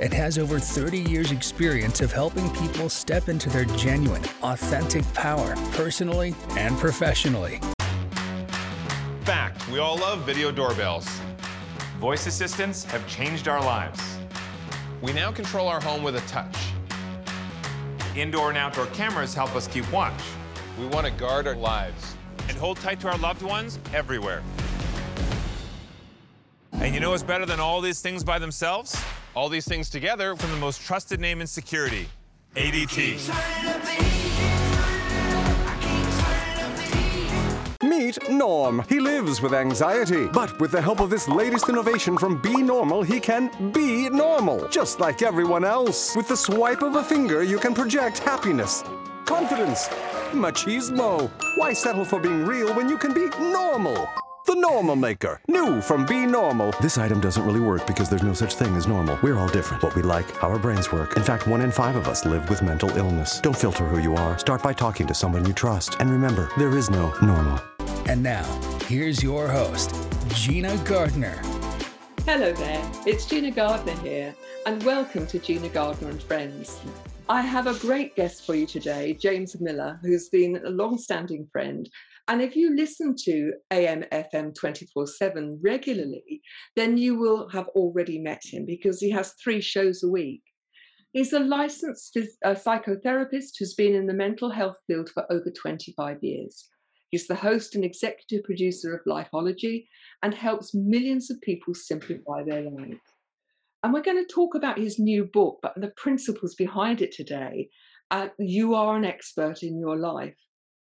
and has over 30 years' experience of helping people step into their genuine, authentic power, personally and professionally. Fact we all love video doorbells. Voice assistants have changed our lives. We now control our home with a touch. Indoor and outdoor cameras help us keep watch. We want to guard our lives. And hold tight to our loved ones everywhere. And you know what's better than all these things by themselves? All these things together from the most trusted name in security, ADT. Meet Norm. He lives with anxiety, but with the help of this latest innovation from Be Normal, he can be normal, just like everyone else. With the swipe of a finger, you can project happiness, confidence, machismo. Why settle for being real when you can be normal? The Normal Maker. New from Be Normal. This item doesn't really work because there's no such thing as normal. We're all different. What we like, how our brains work. In fact, one in five of us live with mental illness. Don't filter who you are. Start by talking to someone you trust. And remember, there is no normal. And now, here's your host, Gina Gardner. Hello there, it's Gina Gardner here, and welcome to Gina Gardner and Friends. I have a great guest for you today, James Miller, who's been a long standing friend and if you listen to AM FM 24 7 regularly, then you will have already met him because he has three shows a week. He's a licensed uh, psychotherapist who's been in the mental health field for over 25 years. He's the host and executive producer of Lifeology and helps millions of people simplify their lives. And we're going to talk about his new book, but the principles behind it today. Uh, you are an expert in your life.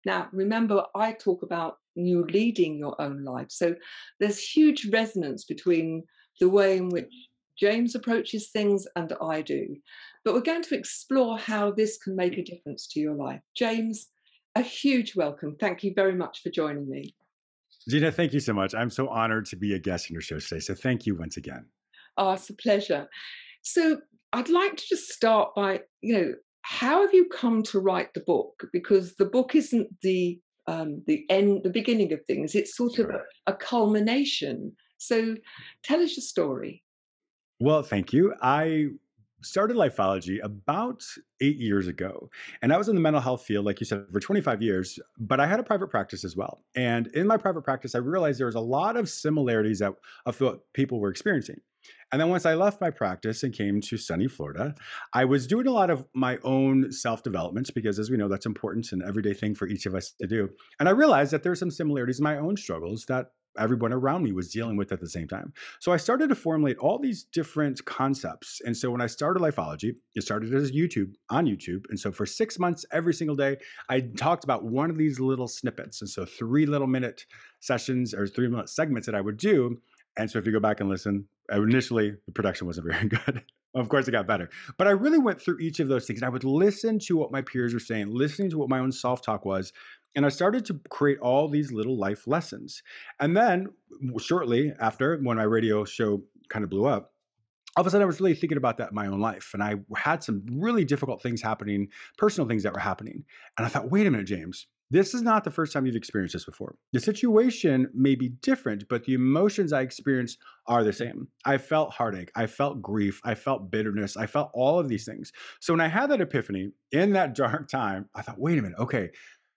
Now, remember, I talk about you leading your own life. So there's huge resonance between the way in which James approaches things and I do. But we're going to explore how this can make a difference to your life. James, a huge welcome. Thank you very much for joining me. Gina, thank you so much. I'm so honored to be a guest in your show today. So thank you once again. Oh, it's a pleasure. So I'd like to just start by, you know, how have you come to write the book? Because the book isn't the um, the end, the beginning of things. It's sort sure. of a, a culmination. So, tell us your story. Well, thank you. I started Lifeology about eight years ago. And I was in the mental health field, like you said, for 25 years, but I had a private practice as well. And in my private practice, I realized there was a lot of similarities that, of what people were experiencing. And then once I left my practice and came to sunny Florida, I was doing a lot of my own self development because, as we know, that's important and everyday thing for each of us to do. And I realized that there are some similarities in my own struggles that everyone around me was dealing with at the same time. So I started to formulate all these different concepts. And so when I started Lifeology, it started as YouTube on YouTube. And so for six months, every single day, I talked about one of these little snippets. And so three little minute sessions or three minute segments that I would do. And so if you go back and listen, uh, initially the production wasn't very good. of course, it got better. But I really went through each of those things and I would listen to what my peers were saying, listening to what my own self talk was. And I started to create all these little life lessons. And then, shortly after, when my radio show kind of blew up, all of a sudden I was really thinking about that in my own life. And I had some really difficult things happening, personal things that were happening. And I thought, wait a minute, James, this is not the first time you've experienced this before. The situation may be different, but the emotions I experienced are the same. I felt heartache, I felt grief, I felt bitterness, I felt all of these things. So when I had that epiphany in that dark time, I thought, wait a minute, okay,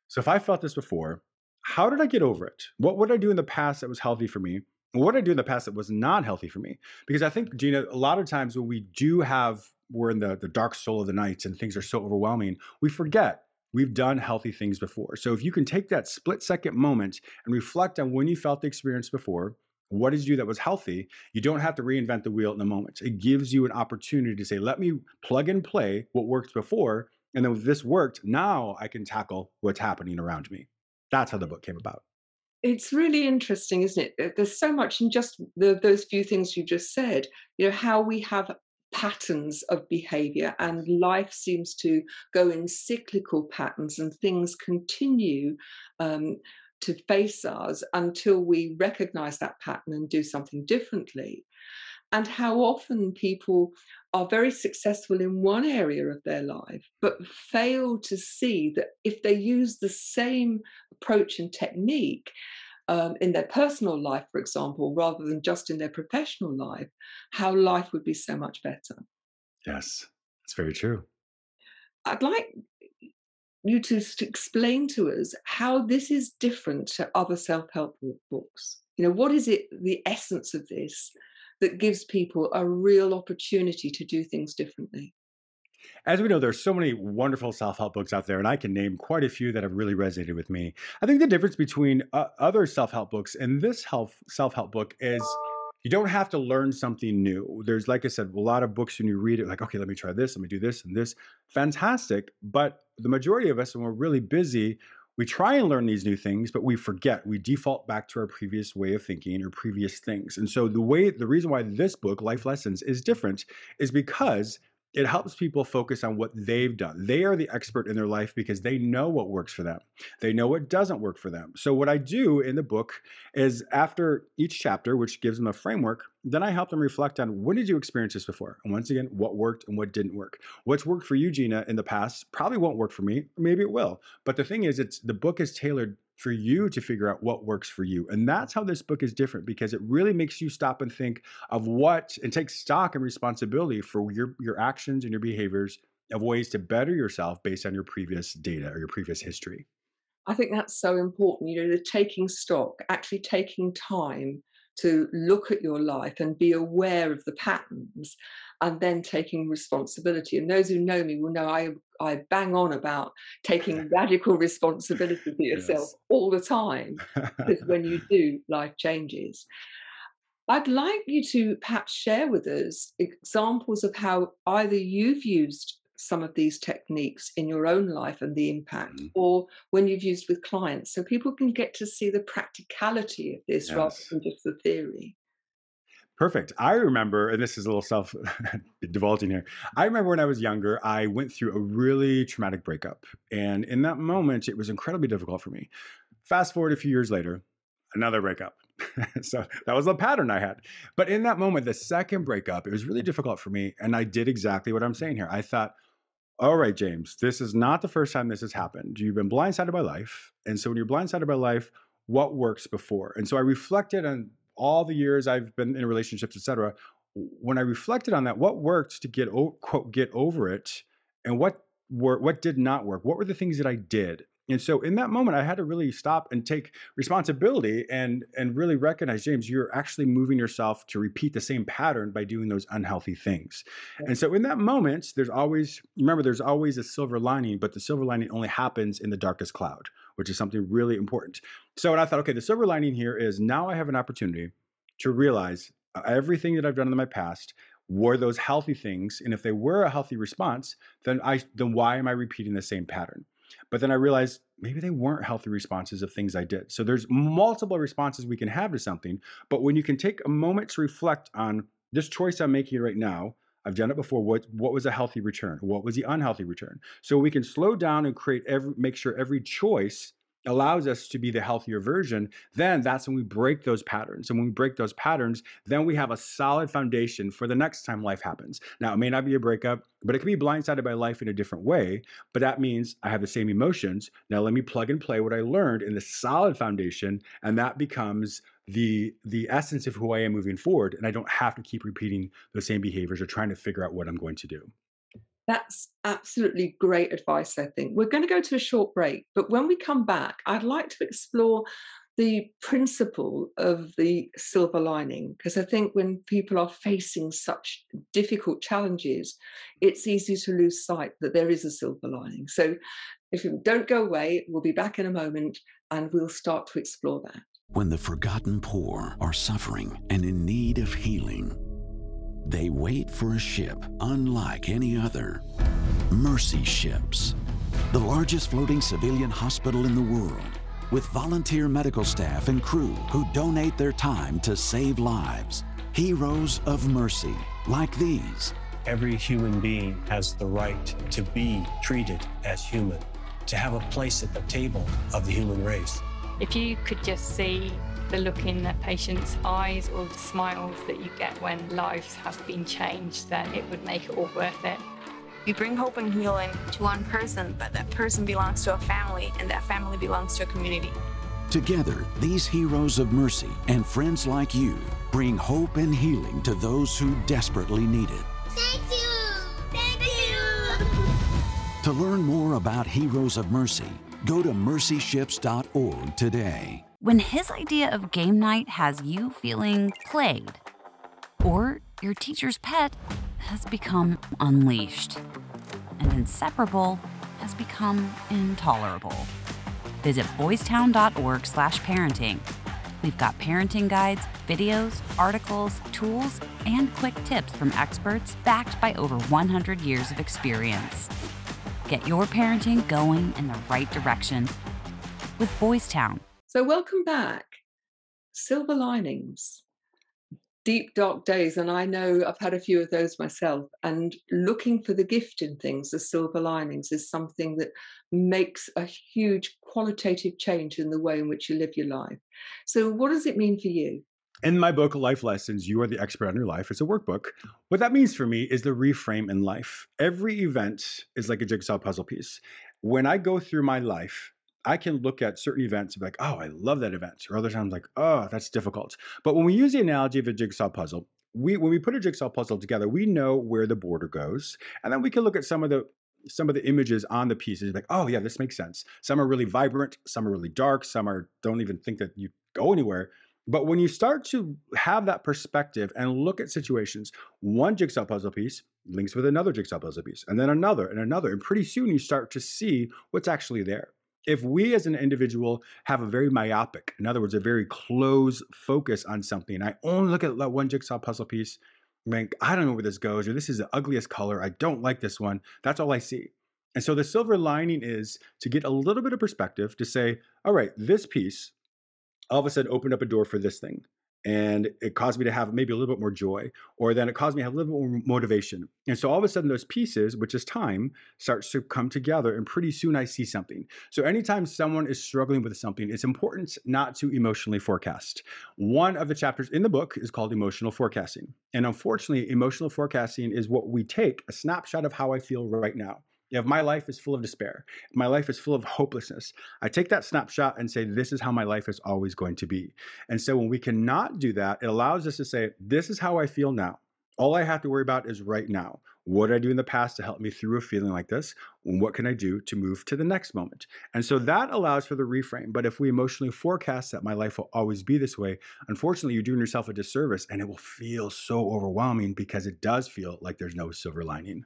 so if I felt this before, how did I get over it? What would I do in the past that was healthy for me? What did I do in the past that was not healthy for me? Because I think, Gina, a lot of times when we do have, we're in the, the dark soul of the night and things are so overwhelming, we forget We've done healthy things before. So if you can take that split second moment and reflect on when you felt the experience before, what did you do that was healthy? You don't have to reinvent the wheel in a moment. It gives you an opportunity to say, let me plug and play what worked before. And then this worked, now I can tackle what's happening around me. That's how the book came about. It's really interesting, isn't it? There's so much in just the, those few things you just said. You know, how we have patterns of behavior and life seems to go in cyclical patterns and things continue um, to face us until we recognize that pattern and do something differently and how often people are very successful in one area of their life, but fail to see that if they use the same approach and technique um, in their personal life, for example, rather than just in their professional life, how life would be so much better. Yes, it's very true. I'd like you to, to explain to us how this is different to other self-help books. You know, what is it, the essence of this that gives people a real opportunity to do things differently? As we know, there's so many wonderful self-help books out there, and I can name quite a few that have really resonated with me. I think the difference between uh, other self-help books and this self-help book is you don't have to learn something new. There's, like I said, a lot of books when you read it, like, okay, let me try this, let me do this and this. Fantastic. But the majority of us, when we're really busy, we try and learn these new things, but we forget. We default back to our previous way of thinking or previous things. And so the way the reason why this book, Life Lessons, is different is because it helps people focus on what they've done. They are the expert in their life because they know what works for them. They know what doesn't work for them. So, what I do in the book is after each chapter, which gives them a framework, then I help them reflect on when did you experience this before? And once again, what worked and what didn't work. What's worked for you, Gina, in the past probably won't work for me. Maybe it will. But the thing is, it's the book is tailored for you to figure out what works for you. And that's how this book is different because it really makes you stop and think of what and take stock and responsibility for your, your actions and your behaviors of ways to better yourself based on your previous data or your previous history. I think that's so important, you know, the taking stock, actually taking time to look at your life and be aware of the patterns and then taking responsibility. And those who know me will know I, I bang on about taking radical responsibility for yourself yes. all the time because when you do, life changes. I'd like you to perhaps share with us examples of how either you've used some of these techniques in your own life and the impact, mm. or when you've used with clients, so people can get to see the practicality of this yes. rather than just the theory. Perfect. I remember, and this is a little self divulging here. I remember when I was younger, I went through a really traumatic breakup. And in that moment, it was incredibly difficult for me. Fast forward a few years later, another breakup. so that was the pattern I had. But in that moment, the second breakup, it was really difficult for me. And I did exactly what I'm saying here. I thought, all right, James, this is not the first time this has happened. You've been blindsided by life. And so when you're blindsided by life, what works before? And so I reflected on all the years I've been in relationships, etc. When I reflected on that, what worked to get quote get over it, and what were what did not work? What were the things that I did? And so in that moment, I had to really stop and take responsibility and and really recognize, James, you're actually moving yourself to repeat the same pattern by doing those unhealthy things. And so in that moment, there's always remember there's always a silver lining, but the silver lining only happens in the darkest cloud, which is something really important. So and I thought, okay, the silver lining here is now I have an opportunity to realize uh, everything that I've done in my past were those healthy things and if they were a healthy response then i then why am i repeating the same pattern but then I realized maybe they weren't healthy responses of things I did. So there's multiple responses we can have to something. But when you can take a moment to reflect on this choice I'm making right now, I've done it before. What what was a healthy return? What was the unhealthy return? So we can slow down and create every make sure every choice allows us to be the healthier version, then that's when we break those patterns. And when we break those patterns, then we have a solid foundation for the next time life happens. Now, it may not be a breakup, but it can be blindsided by life in a different way. But that means I have the same emotions. Now, let me plug and play what I learned in the solid foundation, and that becomes the the essence of who I am moving forward. And I don't have to keep repeating the same behaviors or trying to figure out what I'm going to do. That's absolutely great advice, I think. We're going to go to a short break, but when we come back, I'd like to explore the principle of the silver lining because I think when people are facing such difficult challenges, it's easy to lose sight that there is a silver lining. So if you don't go away, we'll be back in a moment and we'll start to explore that. When the forgotten poor are suffering and in need of healing, they wait for a ship unlike any other. Mercy Ships, the largest floating civilian hospital in the world, with volunteer medical staff and crew who donate their time to save lives. Heroes of Mercy, like these, Every human being has the right to be treated as human, to have a place at the table of the human race. If you could just see the look in the patient's eyes or the smiles that you get when lives have been changed, then it would make it all worth it. You bring hope and healing to one person, but that person belongs to a family, and that family belongs to a community. Together, these heroes of mercy and friends like you bring hope and healing to those who desperately need it. Thank you! Thank you! To learn more about Heroes of Mercy, go to mercyships.org today. When his idea of game night has you feeling played, or your teacher's pet has become unleashed, and inseparable has become intolerable. Visit boystown.org slash parenting. We've got parenting guides, videos, articles, tools, and quick tips from experts backed by over 100 years of experience. Get your parenting going in the right direction with Boys Town. So, welcome back. Silver linings, deep, dark days. And I know I've had a few of those myself. And looking for the gift in things, the silver linings, is something that makes a huge qualitative change in the way in which you live your life. So, what does it mean for you? In my book, Life Lessons, You Are the Expert on Your Life, it's a workbook. What that means for me is the reframe in life. Every event is like a jigsaw puzzle piece. When I go through my life, I can look at certain events and be like, oh, I love that event. Or other times, like, oh, that's difficult. But when we use the analogy of a jigsaw puzzle, we when we put a jigsaw puzzle together, we know where the border goes, and then we can look at some of the some of the images on the pieces, like, oh yeah, this makes sense. Some are really vibrant, some are really dark, some are don't even think that you go anywhere. But when you start to have that perspective and look at situations, one jigsaw puzzle piece links with another jigsaw puzzle piece, and then another and another, and pretty soon you start to see what's actually there if we as an individual have a very myopic, in other words, a very close focus on something, I only look at that one jigsaw puzzle piece, think, I don't know where this goes, or this is the ugliest color, I don't like this one, that's all I see. And so the silver lining is to get a little bit of perspective to say, all right, this piece all of a sudden opened up a door for this thing and it caused me to have maybe a little bit more joy or then it caused me to have a little bit more motivation. And so all of a sudden those pieces which is time starts to come together and pretty soon i see something. So anytime someone is struggling with something it's important not to emotionally forecast. One of the chapters in the book is called emotional forecasting. And unfortunately emotional forecasting is what we take a snapshot of how i feel right now if my life is full of despair, if my life is full of hopelessness, I take that snapshot and say, this is how my life is always going to be. And so when we cannot do that, it allows us to say, this is how I feel now. All I have to worry about is right now. What did I do in the past to help me through a feeling like this? What can I do to move to the next moment? And so that allows for the reframe. But if we emotionally forecast that my life will always be this way, unfortunately, you're doing yourself a disservice and it will feel so overwhelming because it does feel like there's no silver lining.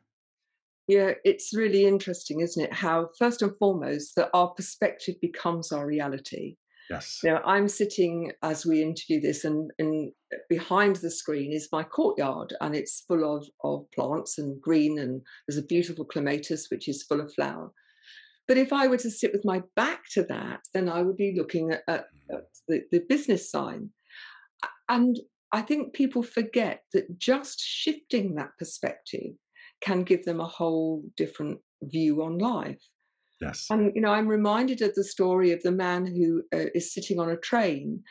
Yeah, it's really interesting, isn't it? How, first and foremost, that our perspective becomes our reality. Yes. Now, I'm sitting as we interview this, and, and behind the screen is my courtyard, and it's full of, of plants and green, and there's a beautiful clematis which is full of flower. But if I were to sit with my back to that, then I would be looking at, at, at mm. the, the business sign. And I think people forget that just shifting that perspective can give them a whole different view on life. Yes. And, you know, I'm reminded of the story of the man who uh, is sitting on a train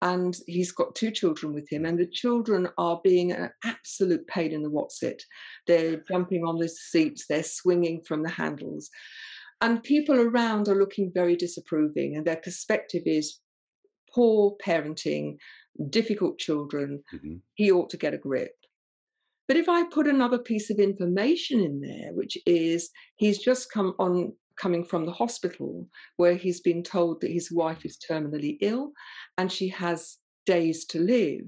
and he's got two children with him, and the children are being an absolute pain in the what's it. They're jumping on the seats, they're swinging from the handles. And people around are looking very disapproving, and their perspective is poor parenting, difficult children. Mm-hmm. He ought to get a grip. But if I put another piece of information in there, which is he's just come on coming from the hospital where he's been told that his wife is terminally ill and she has days to live,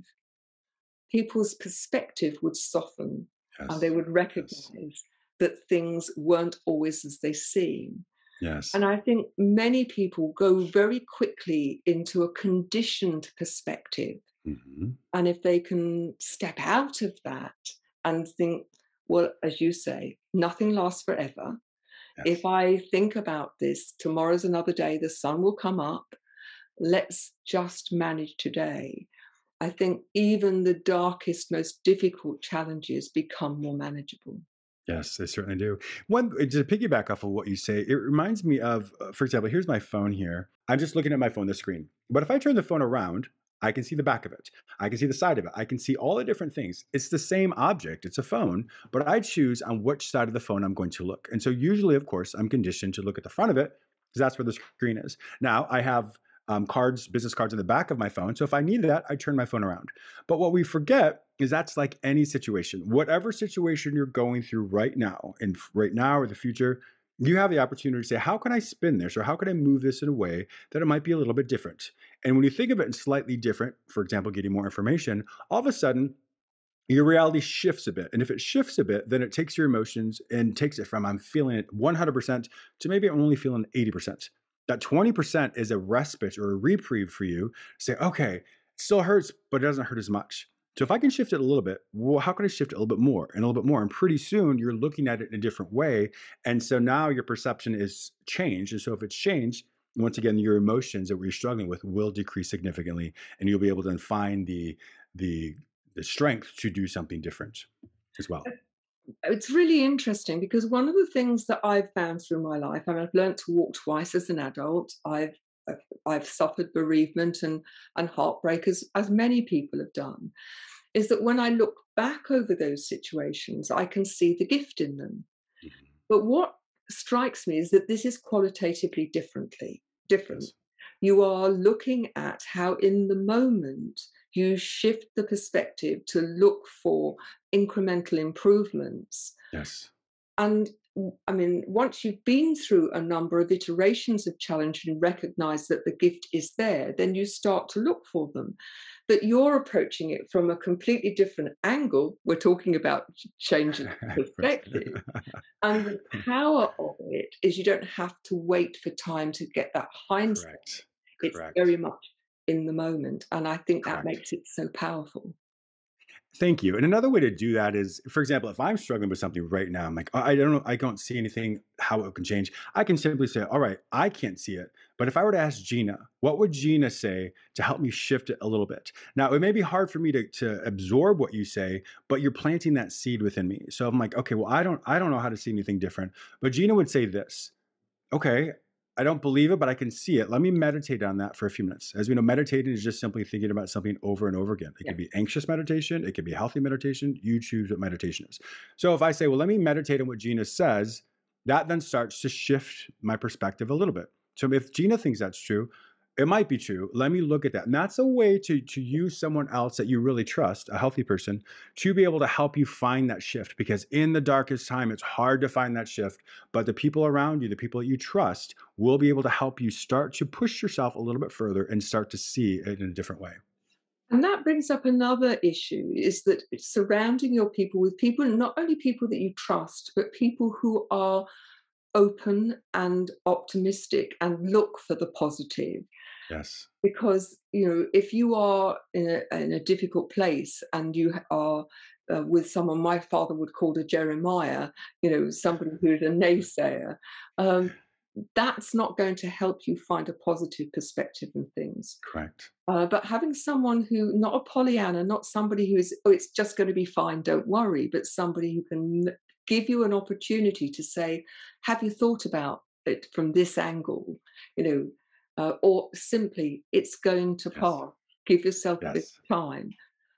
people's perspective would soften yes. and they would recognize yes. that things weren't always as they seem. Yes. And I think many people go very quickly into a conditioned perspective. Mm-hmm. And if they can step out of that and think, well, as you say, nothing lasts forever. Yes. If I think about this, tomorrow's another day, the sun will come up. Let's just manage today. I think even the darkest, most difficult challenges become more manageable. Yes, they certainly do. One uh, to piggyback off of what you say, it reminds me of, uh, for example, here's my phone here. I'm just looking at my phone, the screen. But if I turn the phone around, I can see the back of it. I can see the side of it. I can see all the different things. It's the same object. It's a phone, but I choose on which side of the phone I'm going to look. And so usually, of course, I'm conditioned to look at the front of it because that's where the screen is. Now I have um, cards, business cards in the back of my phone. So if I need that, I turn my phone around. But what we forget is that's like any situation. Whatever situation you're going through right now, and right now or the future, you have the opportunity to say, how can I spin this or how can I move this in a way that it might be a little bit different? And when you think of it in slightly different, for example, getting more information, all of a sudden your reality shifts a bit. And if it shifts a bit, then it takes your emotions and takes it from I'm feeling it 100% to maybe I'm only feeling 80%. That 20% is a respite or a reprieve for you. Say, okay, it still hurts, but it doesn't hurt as much. So if I can shift it a little bit, well, how can I shift it a little bit more and a little bit more? And pretty soon you're looking at it in a different way. And so now your perception is changed. And so if it's changed, once again, your emotions that we're struggling with will decrease significantly, and you'll be able to find the the the strength to do something different as well. It's really interesting because one of the things that I've found through my life, and I've learned to walk twice as an adult. I've I've suffered bereavement and and heartbreak as as many people have done, is that when I look back over those situations, I can see the gift in them. Mm-hmm. But what strikes me is that this is qualitatively differently different. Yes. You are looking at how in the moment you shift the perspective to look for incremental improvements. Yes. And I mean, once you've been through a number of iterations of challenge and recognize that the gift is there, then you start to look for them. But you're approaching it from a completely different angle. We're talking about changing perspective. and the power of it is you don't have to wait for time to get that hindsight. Correct. It's Correct. very much in the moment. And I think Correct. that makes it so powerful. Thank you. And another way to do that is, for example, if I'm struggling with something right now, I'm like, oh, I don't know, I don't see anything how it can change. I can simply say, all right, I can't see it. But if I were to ask Gina, what would Gina say to help me shift it a little bit? Now, it may be hard for me to, to absorb what you say, but you're planting that seed within me. So I'm like, okay, well, I don't, I don't know how to see anything different. But Gina would say this. Okay, I don't believe it, but I can see it. Let me meditate on that for a few minutes. As we know, meditating is just simply thinking about something over and over again. It yeah. could be anxious meditation, it could be healthy meditation. You choose what meditation is. So if I say, well, let me meditate on what Gina says, that then starts to shift my perspective a little bit. So if Gina thinks that's true, it might be true. Let me look at that. And that's a way to, to use someone else that you really trust, a healthy person, to be able to help you find that shift. Because in the darkest time, it's hard to find that shift. But the people around you, the people that you trust, will be able to help you start to push yourself a little bit further and start to see it in a different way. And that brings up another issue is that surrounding your people with people, not only people that you trust, but people who are open and optimistic and look for the positive. Yes. Because, you know, if you are in a, in a difficult place and you are uh, with someone my father would call a Jeremiah, you know, somebody who's a naysayer, um, that's not going to help you find a positive perspective in things. Correct. Uh, but having someone who, not a Pollyanna, not somebody who is, oh, it's just going to be fine, don't worry, but somebody who can give you an opportunity to say, have you thought about it from this angle? You know, uh, or simply it's going to yes. pass. Give yourself yes. a bit of time.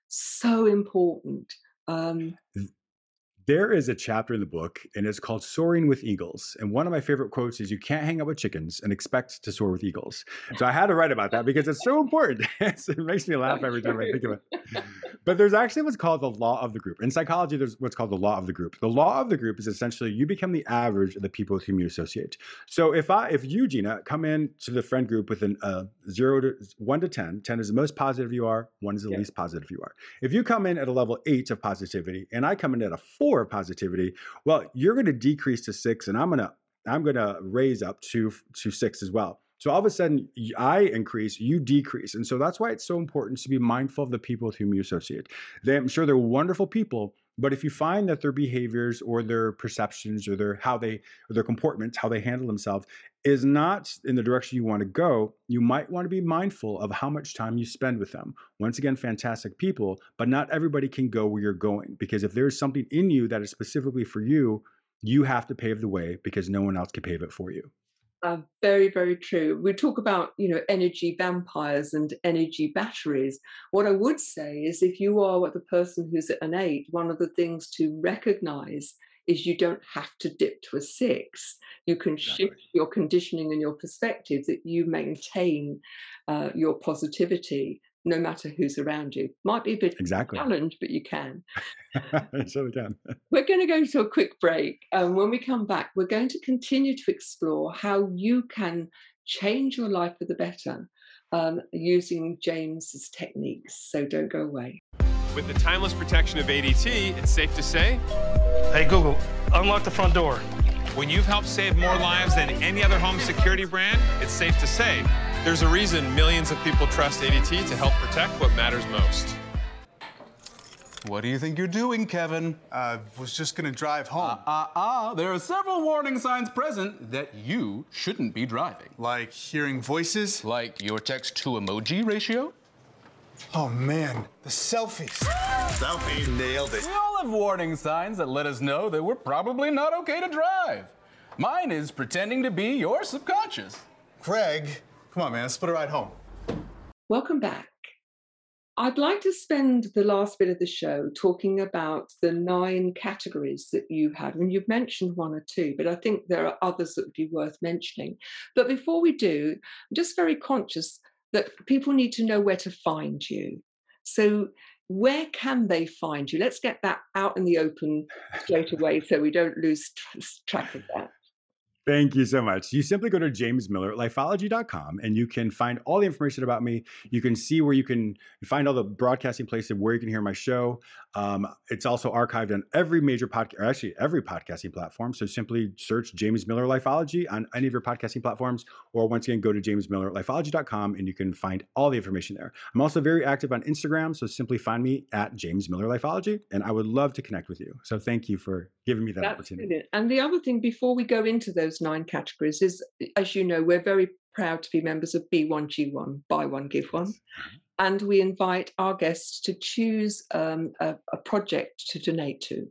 So important. Um, there is a chapter in the book, and it's called Soaring with Eagles. And one of my favorite quotes is You can't hang out with chickens and expect to soar with eagles. So I had to write about that because it's so important. it makes me laugh every time I think of it. But there's actually what's called the law of the group. In psychology, there's what's called the law of the group. The law of the group is essentially you become the average of the people with whom you associate. So if I, if you, Gina, come in to the friend group with an uh, zero to one to 10, 10 is the most positive you are, one is the yeah. least positive you are. If you come in at a level eight of positivity and I come in at a four of positivity, well, you're going to decrease to six and I'm going to, I'm going to raise up to, to six as well. So all of a sudden, I increase, you decrease. And so that's why it's so important to be mindful of the people with whom you associate. They, I'm sure they're wonderful people, but if you find that their behaviors or their perceptions or their how they or their comportments, how they handle themselves is not in the direction you want to go, you might want to be mindful of how much time you spend with them. Once again, fantastic people, but not everybody can go where you're going because if there's something in you that is specifically for you, you have to pave the way because no one else can pave it for you. Uh, very, very true. We talk about, you know, energy vampires and energy batteries. What I would say is if you are the person who's at an eight, one of the things to recognize is you don't have to dip to a six. You can exactly. shift your conditioning and your perspective that you maintain uh, your positivity no matter who's around you. Might be a bit exactly. of a challenge, but you can. so we can. we're going to go to a quick break. And when we come back, we're going to continue to explore how you can change your life for the better um, using James's techniques. So don't go away. With the timeless protection of ADT, it's safe to say Hey, Google, unlock the front door. When you've helped save more lives than any other home security brand, it's safe to say there's a reason millions of people trust ADT to help protect what matters most. What do you think you're doing, Kevin? I uh, was just gonna drive home. Ah, uh, uh, uh, there are several warning signs present that you shouldn't be driving. Like hearing voices? Like your text to emoji ratio? Oh man, the selfies. Selfie nailed it. We all have warning signs that let us know that we're probably not okay to drive. Mine is pretending to be your subconscious. Craig, Come on, man, let's split a ride home. Welcome back. I'd like to spend the last bit of the show talking about the nine categories that you had. And you've mentioned one or two, but I think there are others that would be worth mentioning. But before we do, I'm just very conscious that people need to know where to find you. So, where can they find you? Let's get that out in the open straight away so we don't lose track of that. Thank you so much. You simply go to jamesmillerlifeology.com and you can find all the information about me. You can see where you can find all the broadcasting places where you can hear my show. Um, it's also archived on every major podcast, or actually every podcasting platform. So simply search James Miller Lifeology on any of your podcasting platforms, or once again, go to jamesmillerlifeology.com and you can find all the information there. I'm also very active on Instagram. So simply find me at James Miller Lifeology and I would love to connect with you. So thank you for giving me that That's opportunity. Brilliant. And the other thing before we go into those nine categories is, as you know, we're very proud to be members of B1G1, buy one, give one. And we invite our guests to choose um, a, a, project to donate to.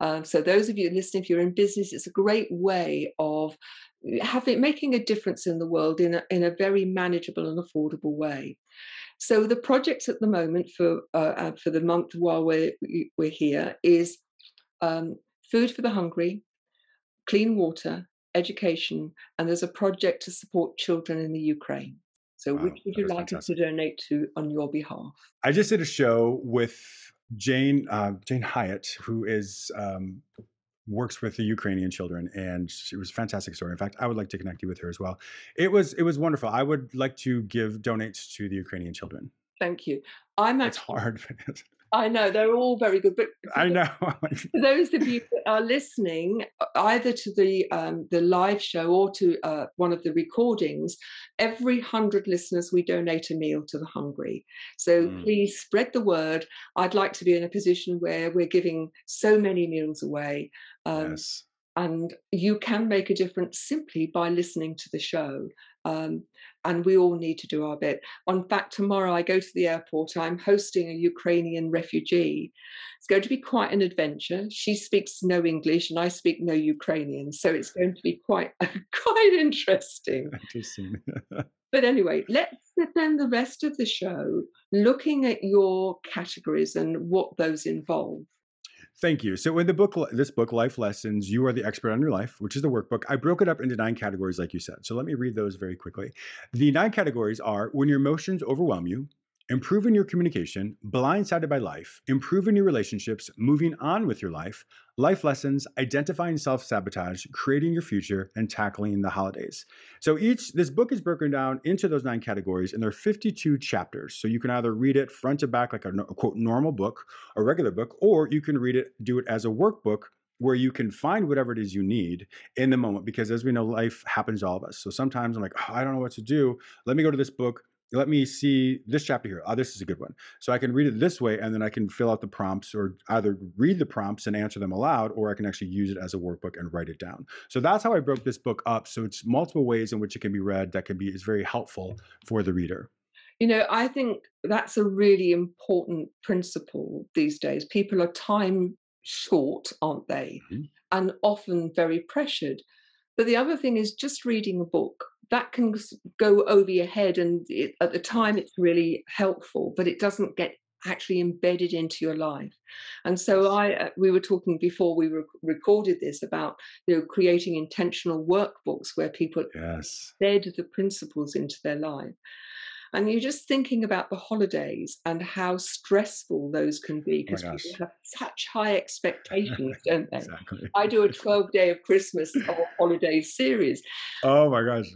Uh, so, those of you listening, if you're in business, it's a great way of having making a difference in the world in a, in a very manageable and affordable way. So, the projects at the moment for uh, uh for the month while we're we're here is um, food for the hungry, clean water, education, and there's a project to support children in the Ukraine. So, wow, which would you like fantastic. to donate to on your behalf? I just did a show with Jane uh, Jane Hyatt, who is um, works with the Ukrainian children, and it was a fantastic story. In fact, I would like to connect you with her as well. It was it was wonderful. I would like to give donates to the Ukrainian children. Thank you. I'm actually, it's hard. I know they're all very good, but I know for those of you that are listening, either to the um, the live show or to uh, one of the recordings, every hundred listeners we donate a meal to the hungry. So mm. please spread the word. I'd like to be in a position where we're giving so many meals away. Um, yes. And you can make a difference simply by listening to the show. Um, and we all need to do our bit. In fact, tomorrow I go to the airport. I'm hosting a Ukrainian refugee. It's going to be quite an adventure. She speaks no English and I speak no Ukrainian, so it's going to be quite quite interesting. Interesting. but anyway, let's spend the rest of the show looking at your categories and what those involve. Thank you. So in the book, this book, Life Lessons, you are the expert on your life, which is the workbook. I broke it up into nine categories, like you said. So let me read those very quickly. The nine categories are when your emotions overwhelm you, improving your communication, blindsided by life, improving your relationships, moving on with your life, life lessons, identifying self sabotage, creating your future, and tackling the holidays. So each, this book is broken down into those nine categories, and there are 52 chapters. So you can either read it front to back like a, a quote normal book, a regular book, or you can read it, do it as a workbook where you can find whatever it is you need in the moment because as we know life happens to all of us so sometimes i'm like oh, i don't know what to do let me go to this book let me see this chapter here. Oh, this is a good one. So I can read it this way, and then I can fill out the prompts or either read the prompts and answer them aloud, or I can actually use it as a workbook and write it down. So that's how I broke this book up. So it's multiple ways in which it can be read that can be is very helpful for the reader. You know, I think that's a really important principle these days. People are time short, aren't they? Mm-hmm. And often very pressured. But the other thing is just reading a book that can go over your head and it, at the time it's really helpful but it doesn't get actually embedded into your life. And so i uh, we were talking before we re- recorded this about you know creating intentional workbooks where people yes. embed the principles into their life and you're just thinking about the holidays and how stressful those can be because oh people have such high expectations, don't they? exactly. I do a 12 day of Christmas holiday series. Oh my gosh.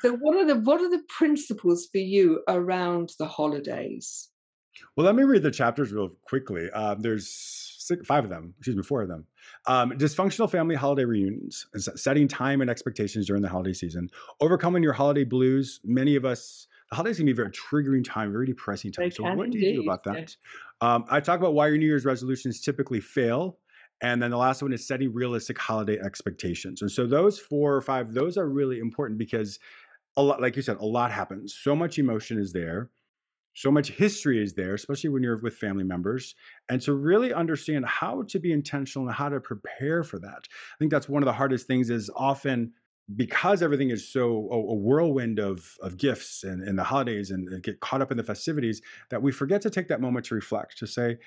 So what are the what are the principles for you around the holidays? Well, let me read the chapters real quickly. Um, there's six, five of them, excuse me, four of them. Um, dysfunctional family holiday reunions, setting time and expectations during the holiday season, overcoming your holiday blues. Many of us, the holidays can be a very triggering time, very depressing time. They so, what do you do indeed, about yeah. that? Um, I talk about why your New Year's resolutions typically fail. And then the last one is setting realistic holiday expectations. And so those four or five, those are really important because a lot, like you said, a lot happens. So much emotion is there. So much history is there, especially when you're with family members. And to really understand how to be intentional and how to prepare for that. I think that's one of the hardest things is often because everything is so a, a whirlwind of, of gifts and, and the holidays and, and get caught up in the festivities that we forget to take that moment to reflect, to say,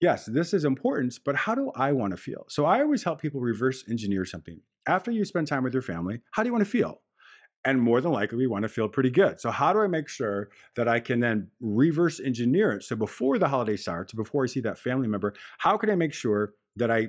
yes, this is important, but how do I want to feel? So I always help people reverse engineer something. After you spend time with your family, how do you want to feel? and more than likely we want to feel pretty good. So how do I make sure that I can then reverse engineer it? So before the holiday starts, before I see that family member, how can I make sure that I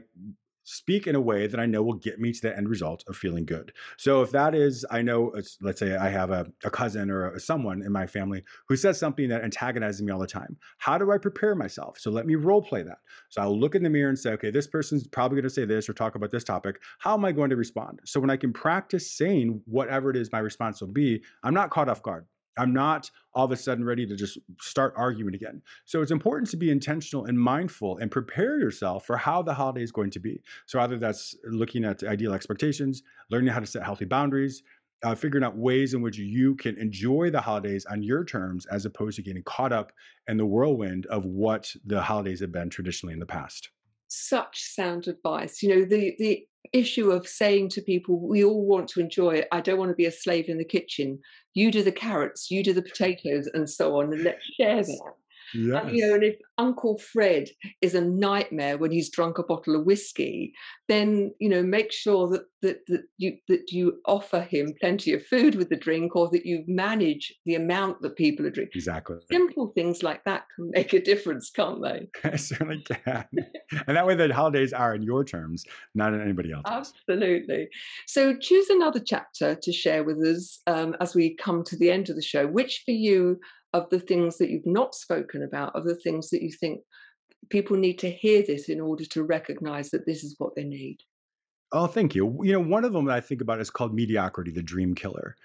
speak in a way that I know will get me to the end result of feeling good. So if that is, I know, let's say I have a, a cousin or a, someone in my family who says something that antagonizes me all the time. How do I prepare myself? So let me role play that. So I'll look in the mirror and say, okay, this person's probably going to say this or talk about this topic. How am I going to respond? So when I can practice saying whatever it is my response will be, I'm not caught off guard. I'm not all of a sudden ready to just start arguing again. So it's important to be intentional and mindful and prepare yourself for how the holiday is going to be. So either that's looking at ideal expectations, learning how to set healthy boundaries, uh, figuring out ways in which you can enjoy the holidays on your terms as opposed to getting caught up in the whirlwind of what the holidays have been traditionally in the past. Such sound advice. You know, the the issue of saying to people, we all want to enjoy it. I don't want to be a slave in the kitchen. You do the carrots, you do the potatoes, and so on, and let's share that. Yes. And, you know, and if Uncle Fred is a nightmare when he's drunk a bottle of whiskey, then you know make sure that that that you that you offer him plenty of food with the drink, or that you manage the amount that people are drinking. Exactly. Simple things like that can make a difference, can't they? I certainly can. and that way the holidays are in your terms, not in anybody else's. Absolutely. So choose another chapter to share with us um, as we come to the end of the show. Which for you of the things that you've not spoken about, of the things that you think people need to hear this in order to recognize that this is what they need? Oh, thank you. You know, one of them that I think about is called mediocrity, the dream killer.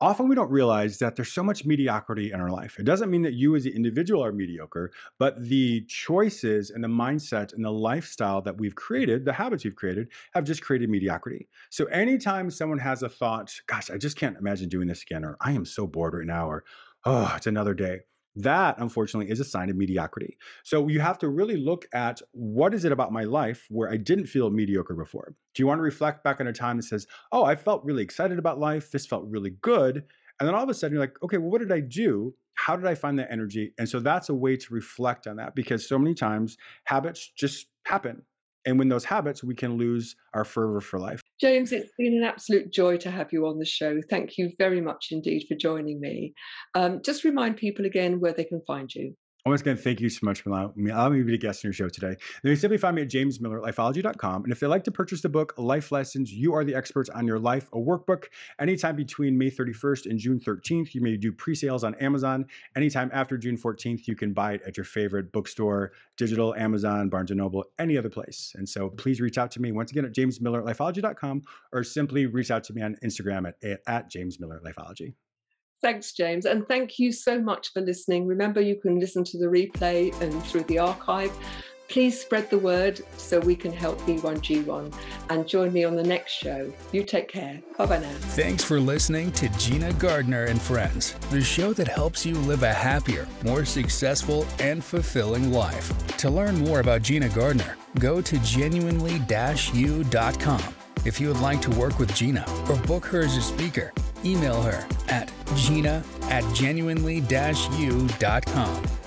Often we don't realize that there's so much mediocrity in our life. It doesn't mean that you as the individual are mediocre, but the choices and the mindset and the lifestyle that we've created, the habits we've created, have just created mediocrity. So anytime someone has a thought, gosh, I just can't imagine doing this again, or I am so bored right now, or oh, it's another day. That, unfortunately, is a sign of mediocrity. So you have to really look at what is it about my life where I didn't feel mediocre before? Do you want to reflect back on a time that says, oh, I felt really excited about life. This felt really good. And then all of a sudden you're like, okay, well, what did I do? How did I find that energy? And so that's a way to reflect on that because so many times habits just happen. And when those habits, we can lose our fervor for life. James, it's been an absolute joy to have you on the show. Thank you very much indeed for joining me. Um, just remind people again where they can find you. Once again, thank you so much for allowing me, allowing me to be a guest on your show today. Then you simply find me at jamesmillerlifeology.com. And if they'd like to purchase the book, Life Lessons, You Are the Experts on Your Life, a workbook, anytime between May 31st and June 13th, you may do pre-sales on Amazon. Anytime after June 14th, you can buy it at your favorite bookstore, digital, Amazon, Barnes & Noble, any other place. And so please reach out to me once again at jamesmillerlifeology.com or simply reach out to me on Instagram at, at jamesmillerlifeology. Thanks, James. And thank you so much for listening. Remember, you can listen to the replay and through the archive. Please spread the word so we can help B1G1 and join me on the next show. You take care. Bye bye now. Thanks for listening to Gina Gardner and Friends, the show that helps you live a happier, more successful, and fulfilling life. To learn more about Gina Gardner, go to genuinely u.com. If you would like to work with Gina or book her as a speaker, email her at gina at genuinely u.com.